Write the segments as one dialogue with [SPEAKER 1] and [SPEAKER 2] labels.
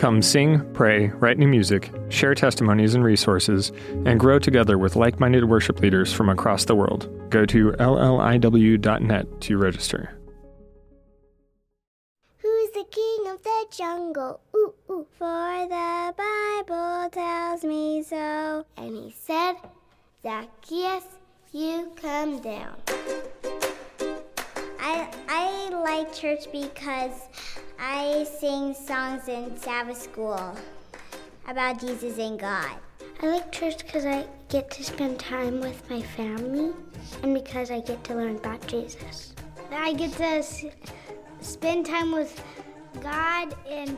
[SPEAKER 1] Come sing, pray, write new music, share testimonies and resources, and grow together with like minded worship leaders from across the world. Go to lliw.net to register.
[SPEAKER 2] Who's the king of the jungle? Ooh, ooh. For the Bible tells me so. And he said, Zacchaeus, you come down. I, I like church because I sing songs in Sabbath school about Jesus and God. I like church because I get to spend time with my family and because I get to learn about Jesus. I get to s- spend time with God and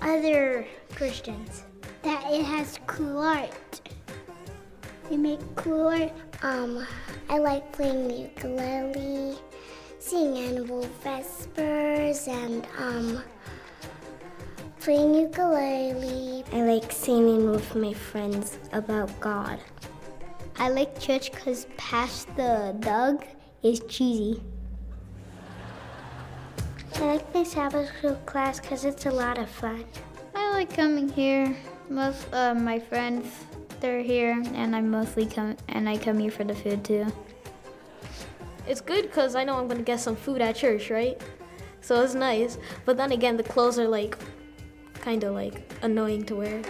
[SPEAKER 2] other Christians. That it has cool art. They make cool art. Um, I like playing the ukulele, singing animal vespers, and um, playing ukulele. I like singing with my friends about God. I like church because Pastor Doug is cheesy. I like my Sabbath school class because it's a lot of fun.
[SPEAKER 3] I like coming here. Most of my friends, they're here, and I mostly come and I come here for the food too.
[SPEAKER 4] It's good because I know I'm gonna get some food at church, right? So it's nice. But then again, the clothes are like kind of like annoying to wear.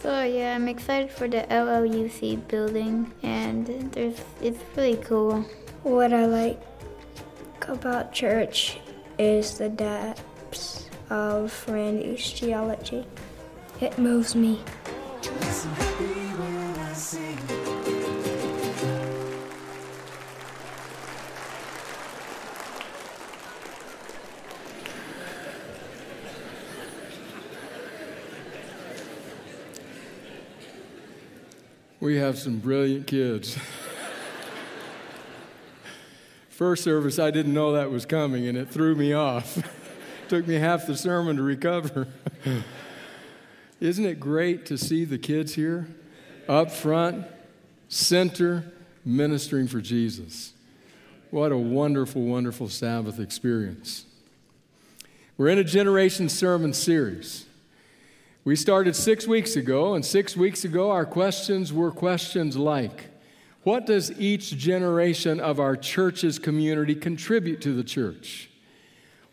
[SPEAKER 3] So yeah, I'm excited for the LLUC building, and there's it's really cool.
[SPEAKER 5] What I like about church is the depths of Randy's geology. It moves me.
[SPEAKER 6] We have some brilliant kids. First service, I didn't know that was coming, and it threw me off. Took me half the sermon to recover. Isn't it great to see the kids here up front, center, ministering for Jesus? What a wonderful, wonderful Sabbath experience. We're in a Generation Sermon series. We started six weeks ago, and six weeks ago, our questions were questions like What does each generation of our church's community contribute to the church?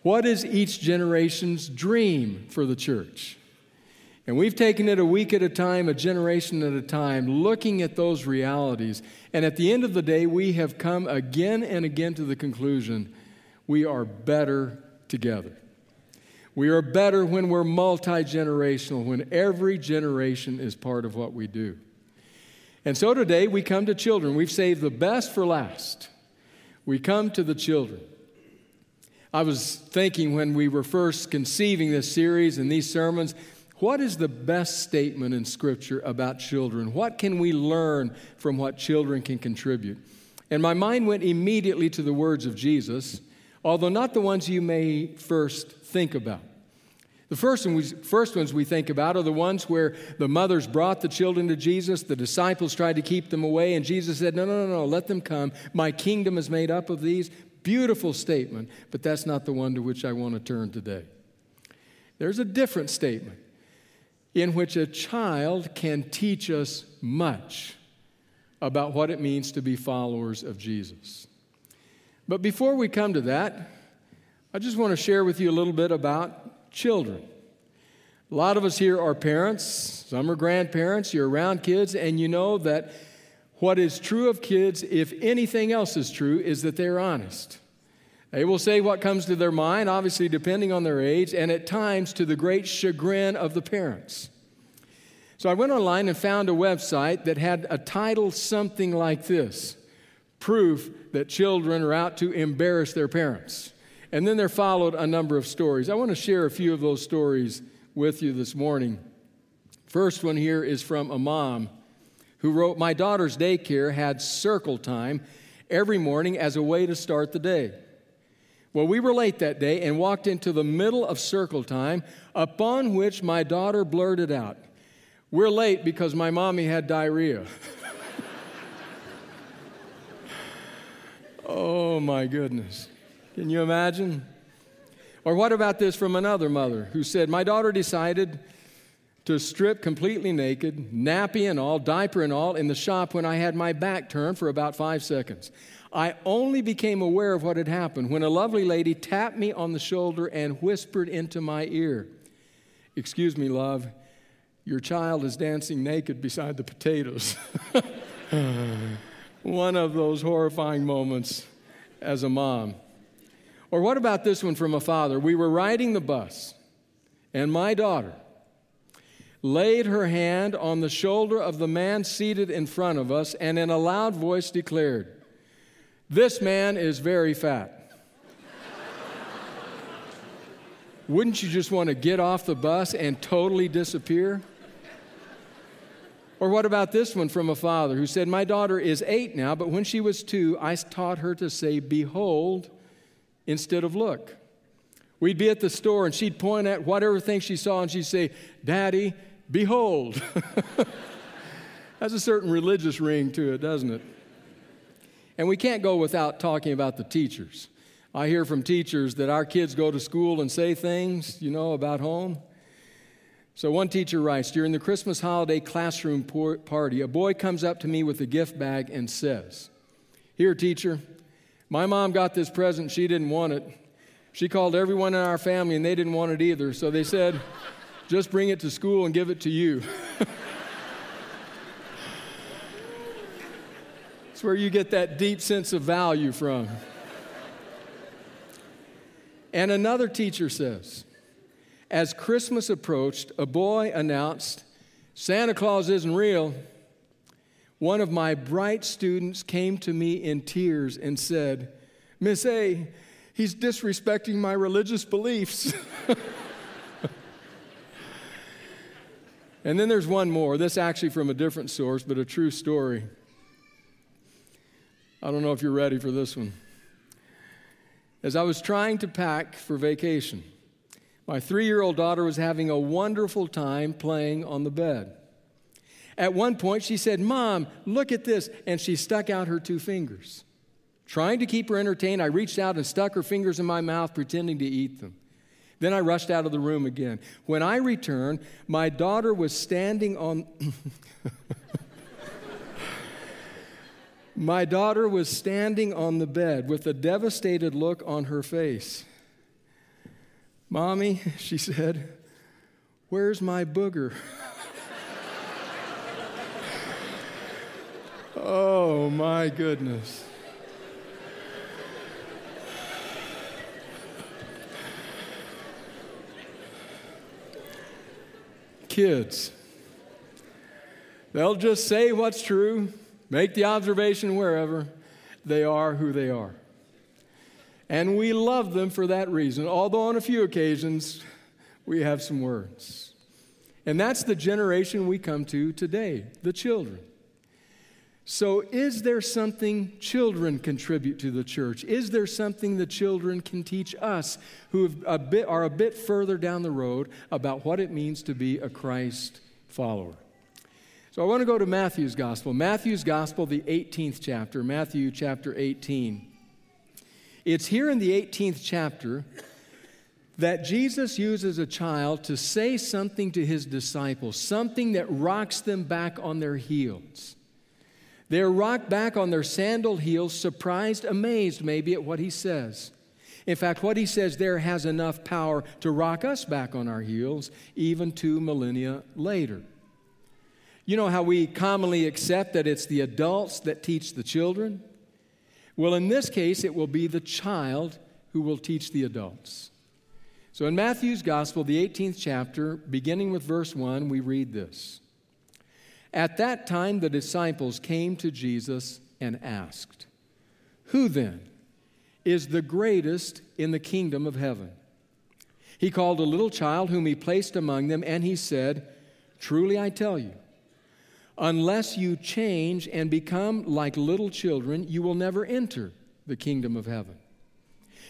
[SPEAKER 6] What is each generation's dream for the church? And we've taken it a week at a time, a generation at a time, looking at those realities. And at the end of the day, we have come again and again to the conclusion we are better together. We are better when we're multi generational, when every generation is part of what we do. And so today we come to children. We've saved the best for last. We come to the children. I was thinking when we were first conceiving this series and these sermons, what is the best statement in Scripture about children? What can we learn from what children can contribute? And my mind went immediately to the words of Jesus, although not the ones you may first think about. The first, one we, first ones we think about are the ones where the mothers brought the children to Jesus, the disciples tried to keep them away, and Jesus said, No, no, no, no, let them come. My kingdom is made up of these. Beautiful statement, but that's not the one to which I want to turn today. There's a different statement in which a child can teach us much about what it means to be followers of Jesus. But before we come to that, I just want to share with you a little bit about children. A lot of us here are parents, some are grandparents, you're around kids, and you know that what is true of kids, if anything else is true, is that they're honest. They will say what comes to their mind, obviously, depending on their age, and at times to the great chagrin of the parents. So I went online and found a website that had a title something like this Proof that children are out to embarrass their parents. And then there followed a number of stories. I want to share a few of those stories with you this morning. First one here is from a mom who wrote My daughter's daycare had circle time every morning as a way to start the day. Well, we were late that day and walked into the middle of circle time, upon which my daughter blurted out, We're late because my mommy had diarrhea. oh, my goodness. Can you imagine? Or what about this from another mother who said, My daughter decided to strip completely naked, nappy and all, diaper and all, in the shop when I had my back turned for about five seconds. I only became aware of what had happened when a lovely lady tapped me on the shoulder and whispered into my ear, Excuse me, love, your child is dancing naked beside the potatoes. one of those horrifying moments as a mom. Or what about this one from a father? We were riding the bus, and my daughter, laid her hand on the shoulder of the man seated in front of us and in a loud voice declared, This man is very fat. Wouldn't you just want to get off the bus and totally disappear? Or what about this one from a father who said, My daughter is eight now, but when she was two, I taught her to say, Behold, instead of look. We'd be at the store and she'd point at whatever thing she saw and she'd say, Daddy, Behold. Has a certain religious ring to it, doesn't it? And we can't go without talking about the teachers. I hear from teachers that our kids go to school and say things, you know, about home. So one teacher writes During the Christmas holiday classroom party, a boy comes up to me with a gift bag and says, Here, teacher, my mom got this present, she didn't want it. She called everyone in our family and they didn't want it either. So they said, just bring it to school and give it to you. it's where you get that deep sense of value from. And another teacher says, as Christmas approached, a boy announced, Santa Claus isn't real. One of my bright students came to me in tears and said, Miss A, he's disrespecting my religious beliefs. And then there's one more, this actually from a different source, but a true story. I don't know if you're ready for this one. As I was trying to pack for vacation, my three year old daughter was having a wonderful time playing on the bed. At one point, she said, Mom, look at this. And she stuck out her two fingers. Trying to keep her entertained, I reached out and stuck her fingers in my mouth, pretending to eat them. Then I rushed out of the room again. When I returned, my daughter was standing on. my daughter was standing on the bed with a devastated look on her face. Mommy, she said, where's my booger? oh my goodness. kids. They'll just say what's true, make the observation wherever. They are who they are. And we love them for that reason, although on a few occasions we have some words. And that's the generation we come to today, the children. So, is there something children contribute to the church? Is there something the children can teach us who a bit, are a bit further down the road about what it means to be a Christ follower? So, I want to go to Matthew's Gospel. Matthew's Gospel, the 18th chapter, Matthew chapter 18. It's here in the 18th chapter that Jesus uses a child to say something to his disciples, something that rocks them back on their heels. They're rocked back on their sandal heels, surprised, amazed maybe at what he says. In fact, what he says there has enough power to rock us back on our heels, even two millennia later. You know how we commonly accept that it's the adults that teach the children? Well, in this case, it will be the child who will teach the adults. So in Matthew's Gospel, the 18th chapter, beginning with verse 1, we read this. At that time, the disciples came to Jesus and asked, Who then is the greatest in the kingdom of heaven? He called a little child whom he placed among them, and he said, Truly I tell you, unless you change and become like little children, you will never enter the kingdom of heaven.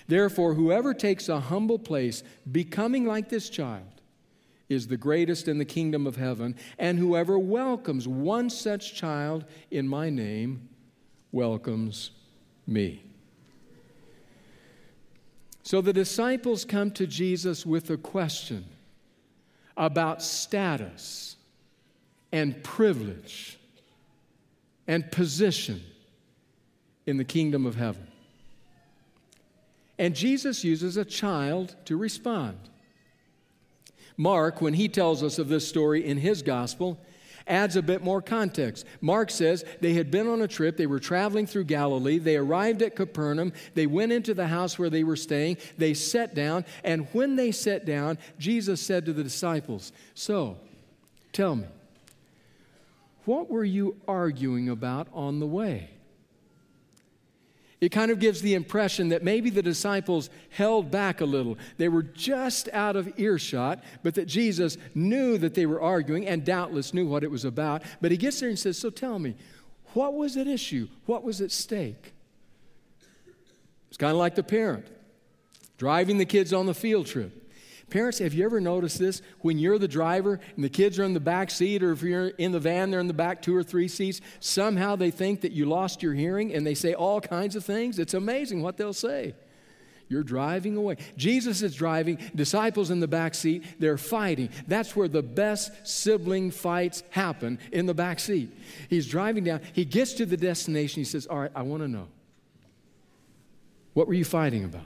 [SPEAKER 6] Therefore, whoever takes a humble place, becoming like this child, is the greatest in the kingdom of heaven, and whoever welcomes one such child in my name welcomes me. So the disciples come to Jesus with a question about status and privilege and position in the kingdom of heaven. And Jesus uses a child to respond. Mark, when he tells us of this story in his gospel, adds a bit more context. Mark says they had been on a trip, they were traveling through Galilee, they arrived at Capernaum, they went into the house where they were staying, they sat down, and when they sat down, Jesus said to the disciples, So, tell me, what were you arguing about on the way? it kind of gives the impression that maybe the disciples held back a little. They were just out of earshot, but that Jesus knew that they were arguing and doubtless knew what it was about. But he gets there and says, So tell me, what was at issue? What was at stake? It's kind of like the parent driving the kids on the field trip. Parents, have you ever noticed this? When you're the driver and the kids are in the back seat, or if you're in the van, they're in the back two or three seats, somehow they think that you lost your hearing and they say all kinds of things. It's amazing what they'll say. You're driving away. Jesus is driving, disciples in the back seat, they're fighting. That's where the best sibling fights happen in the back seat. He's driving down, he gets to the destination, he says, All right, I want to know. What were you fighting about?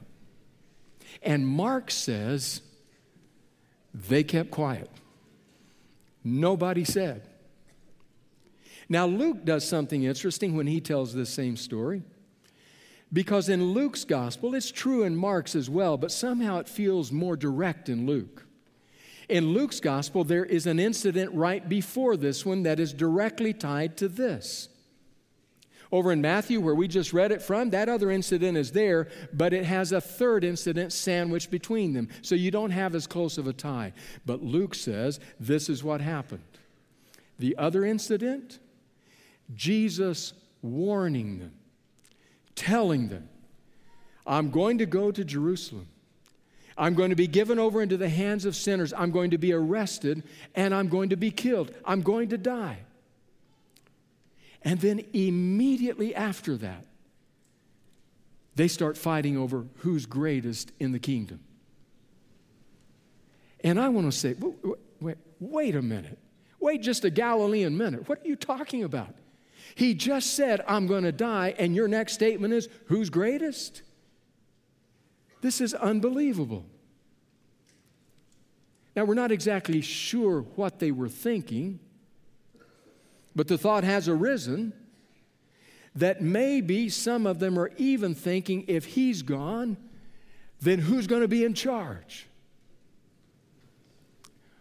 [SPEAKER 6] And Mark says, they kept quiet. Nobody said. Now, Luke does something interesting when he tells this same story. Because in Luke's gospel, it's true in Mark's as well, but somehow it feels more direct in Luke. In Luke's gospel, there is an incident right before this one that is directly tied to this. Over in Matthew, where we just read it from, that other incident is there, but it has a third incident sandwiched between them. So you don't have as close of a tie. But Luke says this is what happened. The other incident, Jesus warning them, telling them, I'm going to go to Jerusalem. I'm going to be given over into the hands of sinners. I'm going to be arrested and I'm going to be killed. I'm going to die. And then immediately after that, they start fighting over who's greatest in the kingdom. And I want to say, wait, wait, wait a minute. Wait just a Galilean minute. What are you talking about? He just said, I'm going to die, and your next statement is, Who's greatest? This is unbelievable. Now, we're not exactly sure what they were thinking. But the thought has arisen that maybe some of them are even thinking if he's gone, then who's going to be in charge?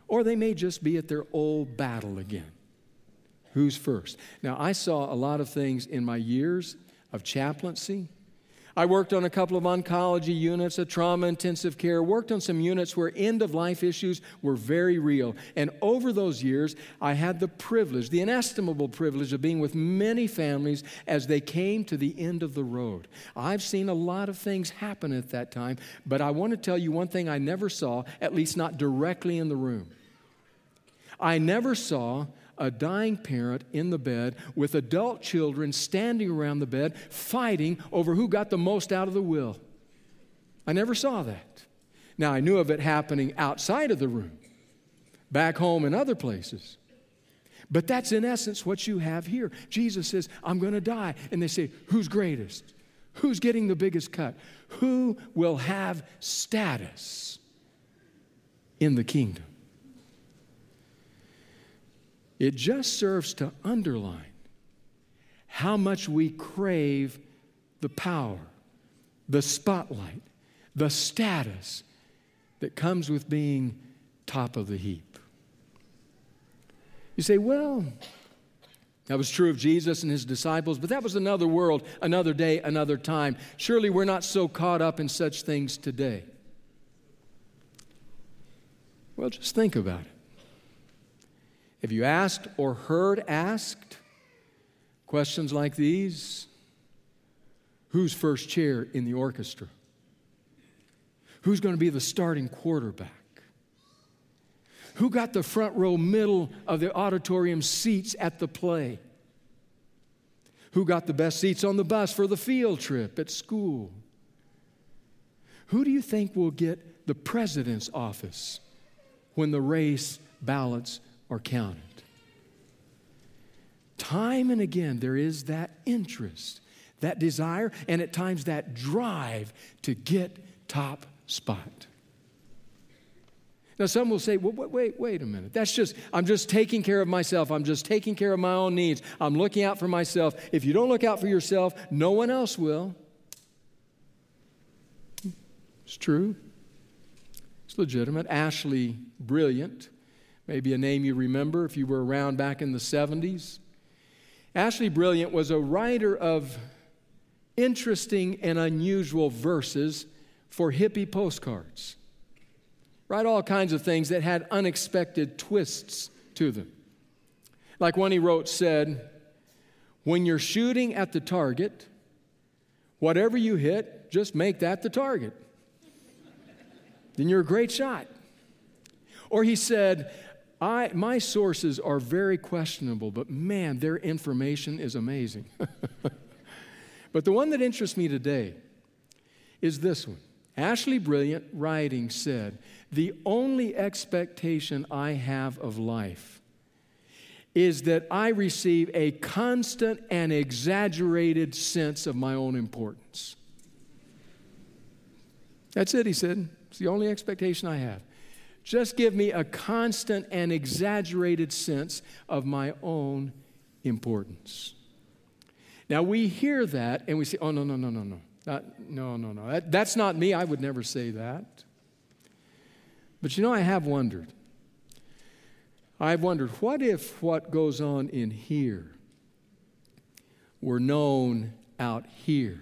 [SPEAKER 6] Or they may just be at their old battle again. Who's first? Now, I saw a lot of things in my years of chaplaincy I worked on a couple of oncology units, a trauma intensive care, worked on some units where end of life issues were very real. And over those years, I had the privilege, the inestimable privilege of being with many families as they came to the end of the road. I've seen a lot of things happen at that time, but I want to tell you one thing I never saw, at least not directly in the room. I never saw a dying parent in the bed with adult children standing around the bed fighting over who got the most out of the will. I never saw that. Now, I knew of it happening outside of the room, back home in other places. But that's in essence what you have here. Jesus says, I'm going to die. And they say, Who's greatest? Who's getting the biggest cut? Who will have status in the kingdom? It just serves to underline how much we crave the power, the spotlight, the status that comes with being top of the heap. You say, well, that was true of Jesus and his disciples, but that was another world, another day, another time. Surely we're not so caught up in such things today. Well, just think about it. Have you asked or heard asked questions like these? Who's first chair in the orchestra? Who's going to be the starting quarterback? Who got the front row middle of the auditorium seats at the play? Who got the best seats on the bus for the field trip at school? Who do you think will get the president's office when the race ballots are counted? Time and again, there is that interest, that desire, and at times that drive to get top spot. Now, some will say, well, wait, wait a minute. That's just, I'm just taking care of myself. I'm just taking care of my own needs. I'm looking out for myself. If you don't look out for yourself, no one else will. It's true. It's legitimate. Ashley Brilliant, maybe a name you remember if you were around back in the 70s. Ashley Brilliant was a writer of interesting and unusual verses for hippie postcards. Write all kinds of things that had unexpected twists to them. Like one he wrote said, When you're shooting at the target, whatever you hit, just make that the target. then you're a great shot. Or he said, I, my sources are very questionable, but man, their information is amazing. but the one that interests me today is this one. Ashley Brilliant, writing, said, The only expectation I have of life is that I receive a constant and exaggerated sense of my own importance. That's it, he said. It's the only expectation I have. Just give me a constant and exaggerated sense of my own importance. Now we hear that and we say, oh, no, no, no, no, no. Not, no, no, no. That, that's not me. I would never say that. But you know, I have wondered. I've wondered what if what goes on in here were known out here?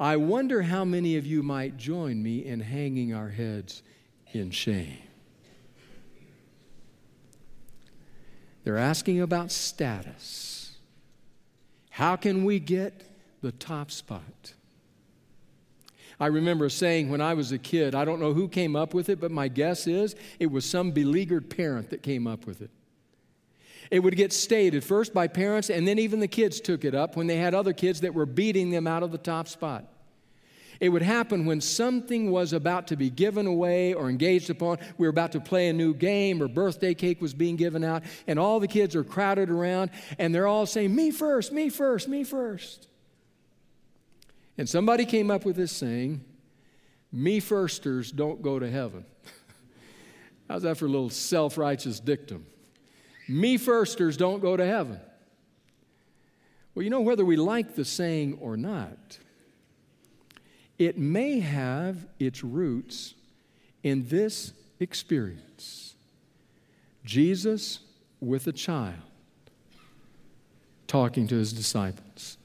[SPEAKER 6] I wonder how many of you might join me in hanging our heads in shame. They're asking about status. How can we get the top spot. I remember saying when I was a kid, I don't know who came up with it, but my guess is it was some beleaguered parent that came up with it. It would get stated first by parents, and then even the kids took it up when they had other kids that were beating them out of the top spot. It would happen when something was about to be given away or engaged upon. We were about to play a new game or birthday cake was being given out, and all the kids are crowded around, and they're all saying, Me first, me first, me first. And somebody came up with this saying, me firsters don't go to heaven. How's that for a little self righteous dictum? Me firsters don't go to heaven. Well, you know, whether we like the saying or not, it may have its roots in this experience Jesus with a child talking to his disciples.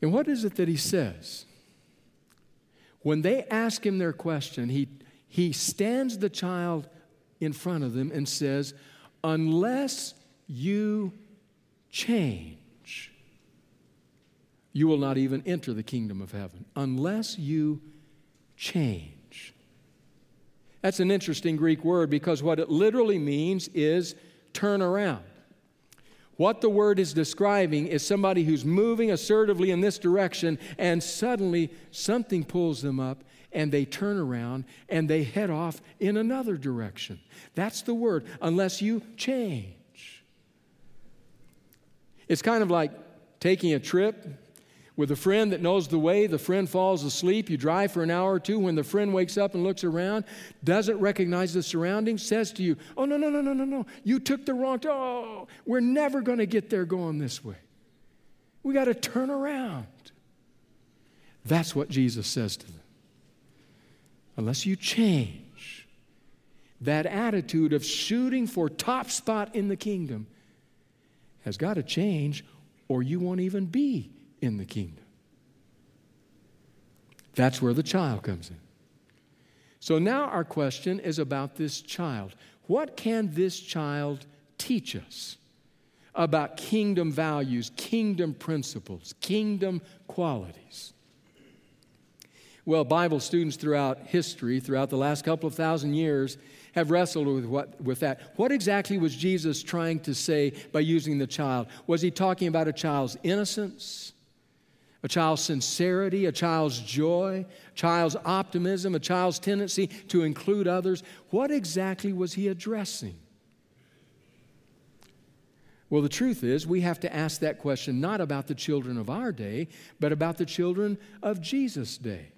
[SPEAKER 6] And what is it that he says? When they ask him their question, he, he stands the child in front of them and says, Unless you change, you will not even enter the kingdom of heaven. Unless you change. That's an interesting Greek word because what it literally means is turn around. What the word is describing is somebody who's moving assertively in this direction, and suddenly something pulls them up, and they turn around and they head off in another direction. That's the word, unless you change. It's kind of like taking a trip with a friend that knows the way, the friend falls asleep. You drive for an hour or two. When the friend wakes up and looks around, doesn't recognize the surroundings, says to you, Oh, no, no, no, no, no, no. You took the wrong. Oh, we're never going to get there going this way. We got to turn around. That's what Jesus says to them. Unless you change that attitude of shooting for top spot in the kingdom, has got to change, or you won't even be in the kingdom. That's where the child comes in. So now our question is about this child. What can this child teach us about kingdom values, kingdom principles, kingdom qualities? Well, Bible students throughout history, throughout the last couple of thousand years, have wrestled with, what, with that. What exactly was Jesus trying to say by using the child? Was he talking about a child's innocence? a child's sincerity, a child's joy, a child's optimism, a child's tendency to include others. What exactly was he addressing? Well, the truth is, we have to ask that question not about the children of our day, but about the children of Jesus' day.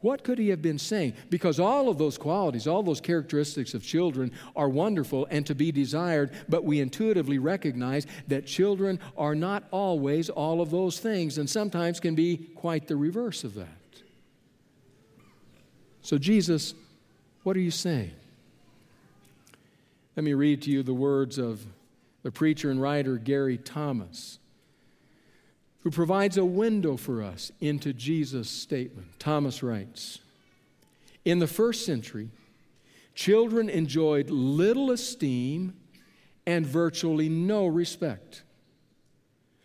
[SPEAKER 6] What could he have been saying? Because all of those qualities, all those characteristics of children are wonderful and to be desired, but we intuitively recognize that children are not always all of those things and sometimes can be quite the reverse of that. So, Jesus, what are you saying? Let me read to you the words of the preacher and writer Gary Thomas who provides a window for us into Jesus' statement. Thomas writes In the first century, children enjoyed little esteem and virtually no respect.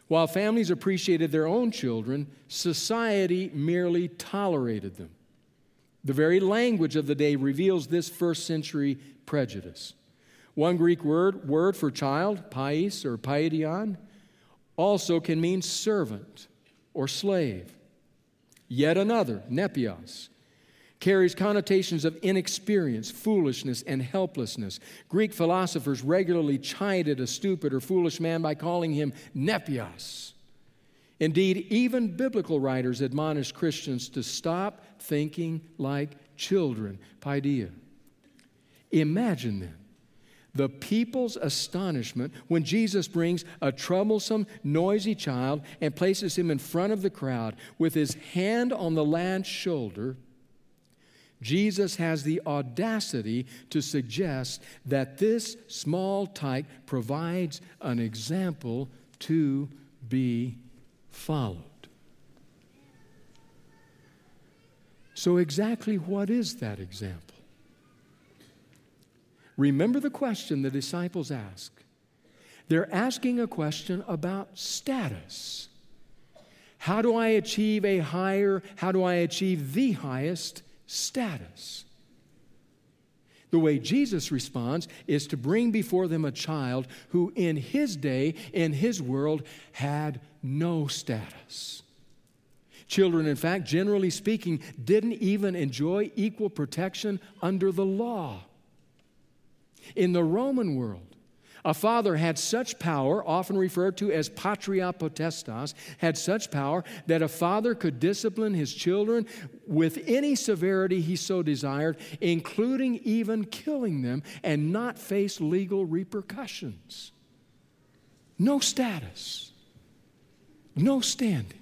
[SPEAKER 6] While families appreciated their own children, society merely tolerated them. The very language of the day reveals this first century prejudice. One Greek word, word for child, pais or paidion, also can mean servant or slave. Yet another, nepios, carries connotations of inexperience, foolishness, and helplessness. Greek philosophers regularly chided a stupid or foolish man by calling him nepios. Indeed, even biblical writers admonish Christians to stop thinking like children, paideia. Imagine then the people's astonishment when Jesus brings a troublesome, noisy child and places him in front of the crowd with his hand on the lad's shoulder. Jesus has the audacity to suggest that this small tyke provides an example to be followed. So, exactly what is that example? Remember the question the disciples ask. They're asking a question about status. How do I achieve a higher, how do I achieve the highest status? The way Jesus responds is to bring before them a child who, in his day, in his world, had no status. Children, in fact, generally speaking, didn't even enjoy equal protection under the law. In the Roman world, a father had such power, often referred to as patria potestas, had such power that a father could discipline his children with any severity he so desired, including even killing them, and not face legal repercussions. No status, no standing.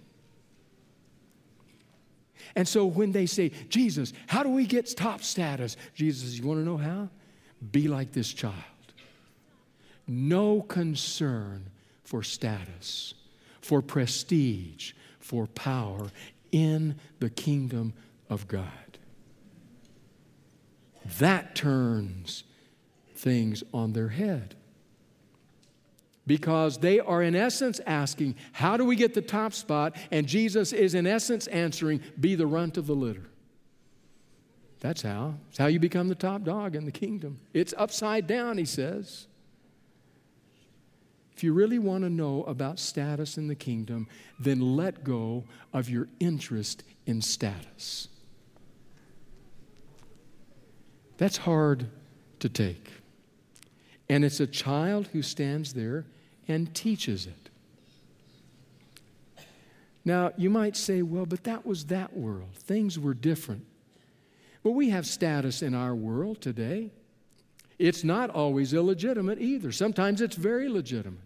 [SPEAKER 6] And so when they say, Jesus, how do we get top status? Jesus, says, you want to know how? Be like this child. No concern for status, for prestige, for power in the kingdom of God. That turns things on their head. Because they are, in essence, asking, How do we get the top spot? And Jesus is, in essence, answering, Be the runt of the litter. That's how. It's how you become the top dog in the kingdom. It's upside down, he says. If you really want to know about status in the kingdom, then let go of your interest in status. That's hard to take. And it's a child who stands there and teaches it. Now, you might say, well, but that was that world. Things were different. But we have status in our world today. It's not always illegitimate either. Sometimes it's very legitimate.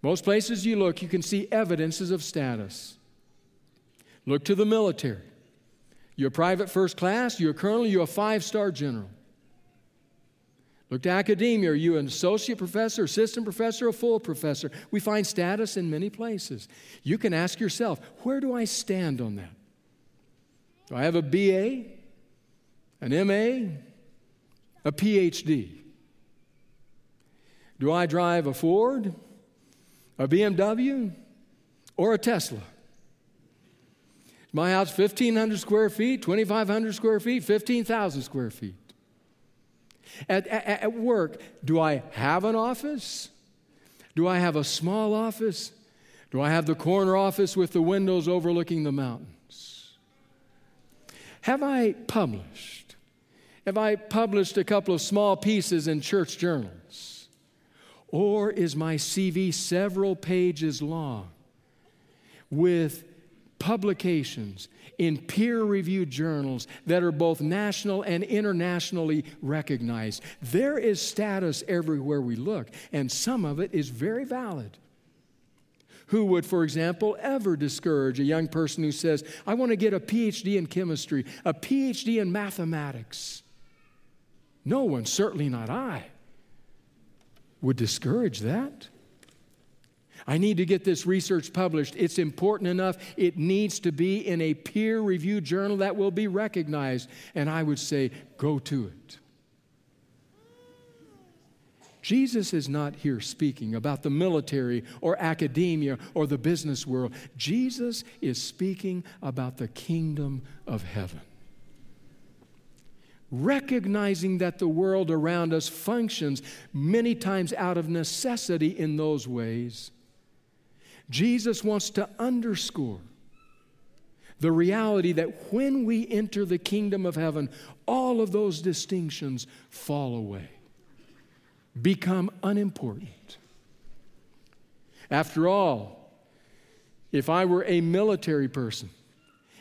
[SPEAKER 6] Most places you look, you can see evidences of status. Look to the military. You're a private first class, you're a colonel, you're a five star general. Look to academia. Are you an associate professor, assistant professor, a full professor? We find status in many places. You can ask yourself, where do I stand on that? Do I have a BA, an MA, a PhD? Do I drive a Ford, a BMW, or a Tesla? My house 1,500 square feet, 2,500 square feet, 15,000 square feet. At, at, at, work, do I have an office? Do I have a small office? Do I have the corner office with the windows overlooking the mountains? Have I published? Have I published a couple of small pieces in church journals? Or is my CV several pages long with publications in peer reviewed journals that are both national and internationally recognized. There is status everywhere we look, and some of it is very valid. Who would, for example, ever discourage a young person who says, I want to get a PhD in chemistry, a PhD in mathematics? No one, certainly not I, would discourage that. I need to get this research published. It's important enough. It needs to be in a peer reviewed journal that will be recognized. And I would say, go to it. Jesus is not here speaking about the military or academia or the business world. Jesus is speaking about the kingdom of heaven. Recognizing that the world around us functions many times out of necessity in those ways Jesus wants to underscore the reality that when we enter the kingdom of heaven, all of those distinctions fall away, become unimportant. After all, if I were a military person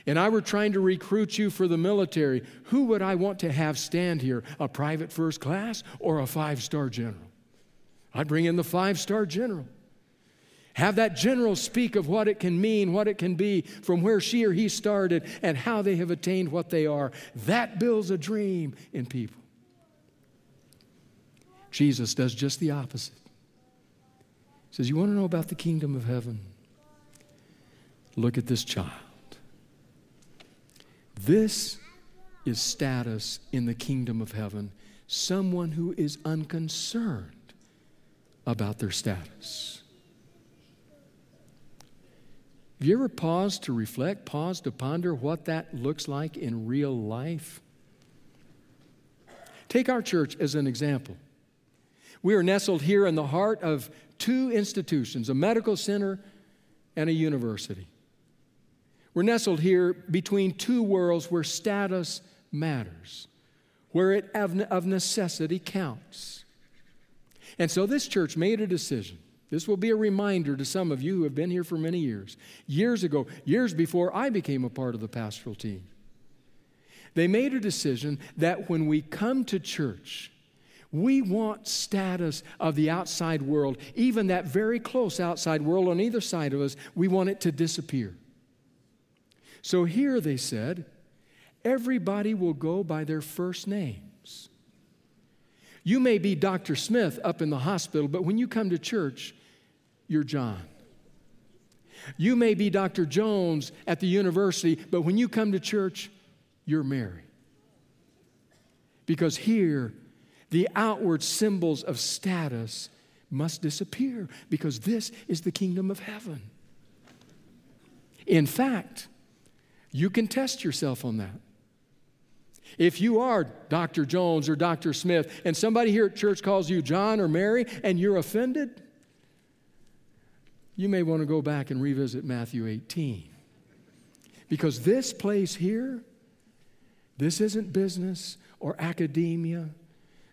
[SPEAKER 6] and I were trying to recruit you for the military, who would I want to have stand here? A private first class or a five star general? I'd bring in the five star general. Have that general speak of what it can mean, what it can be, from where she or he started, and how they have attained what they are. That builds a dream in people. Jesus does just the opposite. He says, You want to know about the kingdom of heaven? Look at this child. This is status in the kingdom of heaven. Someone who is unconcerned about their status. Have you ever paused to reflect, paused to ponder what that looks like in real life? Take our church as an example. We are nestled here in the heart of two institutions a medical center and a university. We're nestled here between two worlds where status matters, where it of necessity counts. And so this church made a decision this will be a reminder to some of you who have been here for many years. Years ago, years before I became a part of the pastoral team, they made a decision that when we come to church, we want status of the outside world, even that very close outside world on either side of us, we want it to disappear. So here they said, everybody will go by their first names. You may be Dr. Smith up in the hospital, but when you come to church, you're John. You may be Dr. Jones at the university, but when you come to church, you're Mary. Because here, the outward symbols of status must disappear because this is the kingdom of heaven. In fact, you can test yourself on that. If you are Dr. Jones or Dr. Smith and somebody here at church calls you John or Mary and you're offended, you may want to go back and revisit Matthew 18. Because this place here, this isn't business or academia,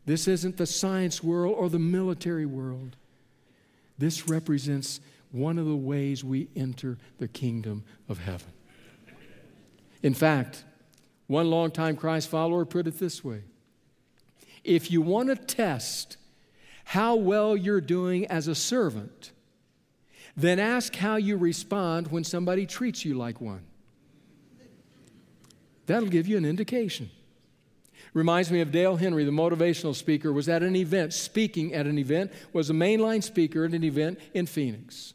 [SPEAKER 6] this isn't the science world or the military world. This represents one of the ways we enter the kingdom of heaven. In fact, one longtime Christ follower put it this way If you want to test how well you're doing as a servant, then ask how you respond when somebody treats you like one. That'll give you an indication. Reminds me of Dale Henry, the motivational speaker, was at an event, speaking at an event, was a mainline speaker at an event in Phoenix.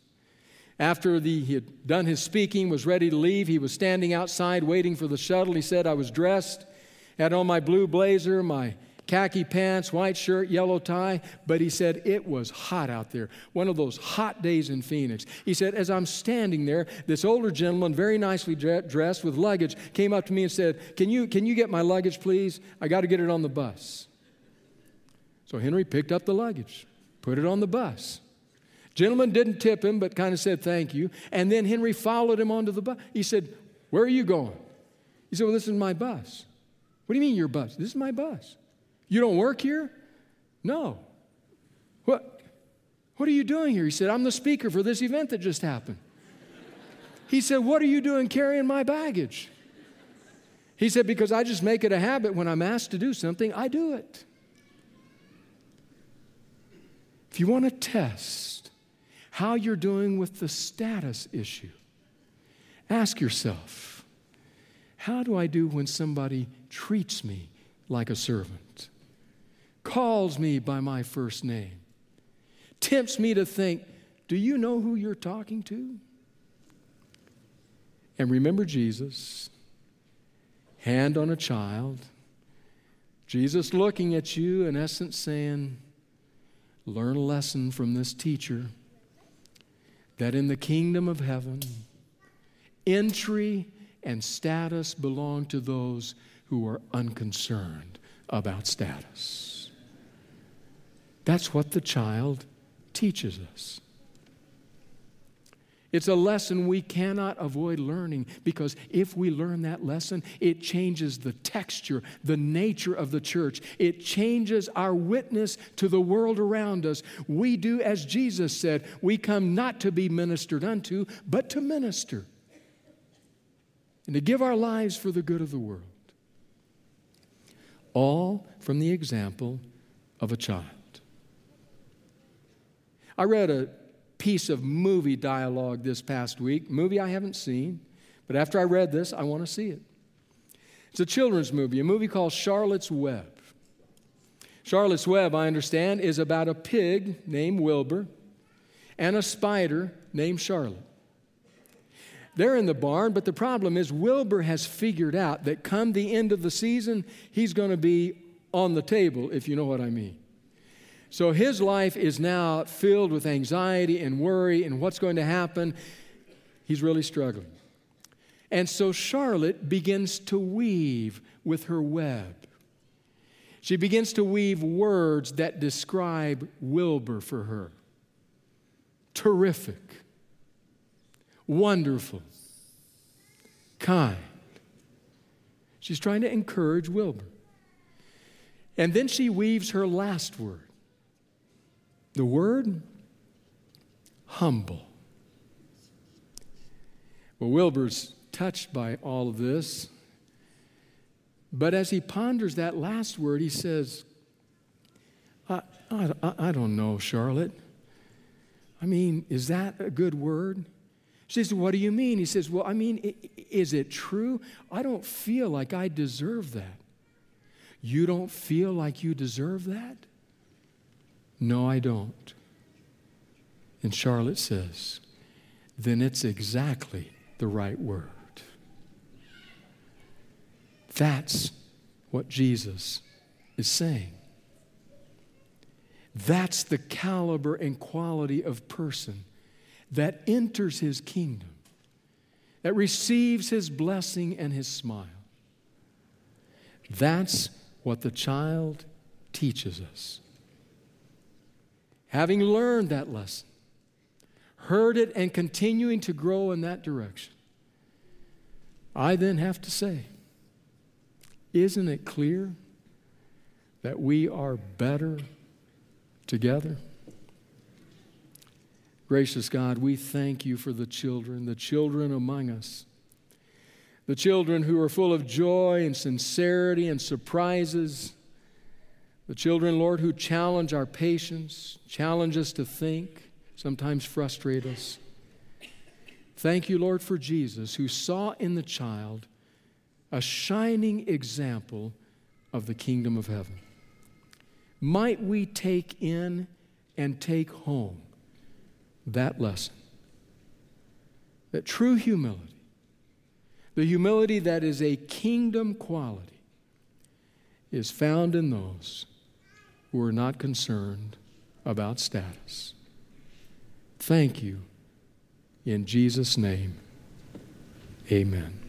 [SPEAKER 6] After the, he had done his speaking, was ready to leave, he was standing outside waiting for the shuttle. He said, I was dressed, had on my blue blazer, my khaki pants, white shirt, yellow tie, but he said it was hot out there. One of those hot days in Phoenix. He said, as I'm standing there, this older gentleman, very nicely dressed with luggage, came up to me and said, Can you, can you get my luggage, please? I got to get it on the bus. So Henry picked up the luggage, put it on the bus. Gentleman didn't tip him, but kind of said thank you. And then Henry followed him onto the bus. He said, Where are you going? He said, Well, this is my bus. What do you mean your bus? This is my bus. You don't work here? No. What? What are you doing here? He said, I'm the speaker for this event that just happened. He said, What are you doing carrying my baggage? He said, Because I just make it a habit when I'm asked to do something, I do it. If you want to test how you're doing with the status issue. Ask yourself how do I do when somebody treats me like a servant, calls me by my first name, tempts me to think, do you know who you're talking to? And remember Jesus, hand on a child, Jesus looking at you, in essence saying, Learn a lesson from this teacher that in the kingdom of heaven, entry and status belong to those who are unconcerned about status. That's what the child teaches us. It's a lesson we cannot avoid learning because if we learn that lesson, it changes the texture, the nature of the church. It changes our witness to the world around us. We do as Jesus said we come not to be ministered unto, but to minister and to give our lives for the good of the world. All from the example of a child. I read a piece of movie dialogue this past week, movie I haven't seen, but after I read this, I want to see it. It's a children's movie, a movie called Charlotte's Web. Charlotte's Web, I understand, is about a pig named Wilbur and a spider named Charlotte. They're in the barn, but the problem is Wilbur has figured out that come the end of the season, he's going to be on the table, if you know what I mean. So his life is now filled with anxiety and worry and what's going to happen. He's really struggling. And so Charlotte begins to weave with her web. She begins to weave words that describe Wilbur for her terrific, wonderful, kind. She's trying to encourage Wilbur. And then she weaves her last word the word humble. Well, Wilbur's touched by all of this. But as he ponders that last word, he says, I, I, I, don't know, Charlotte. I mean, is that a good word? She says, What do you mean? He says, Well, I mean, is it true? I don't feel like I deserve that. You don't feel like you deserve that? No, I don't. And Charlotte says, Then it's exactly the right word. That's what Jesus is saying. That's the caliber and quality of person that enters his kingdom, that receives his blessing and his smile. That's what the child teaches us. Having learned that lesson, heard it, and continuing to grow in that direction, I then have to say, isn't it clear that we are better together? Gracious God, we thank you for the children, the children among us, the children who are full of joy and sincerity and surprises the children, Lord, who challenge our patience, challenge us to think, sometimes frustrate us. Thank you, Lord, for Jesus, who saw in the child a shining example of the kingdom of heaven. Might we take in and take home that lesson? that true humility, the humility that is a kingdom quality, is found in those who are not concerned about status. Thank you. In Jesus' name, amen.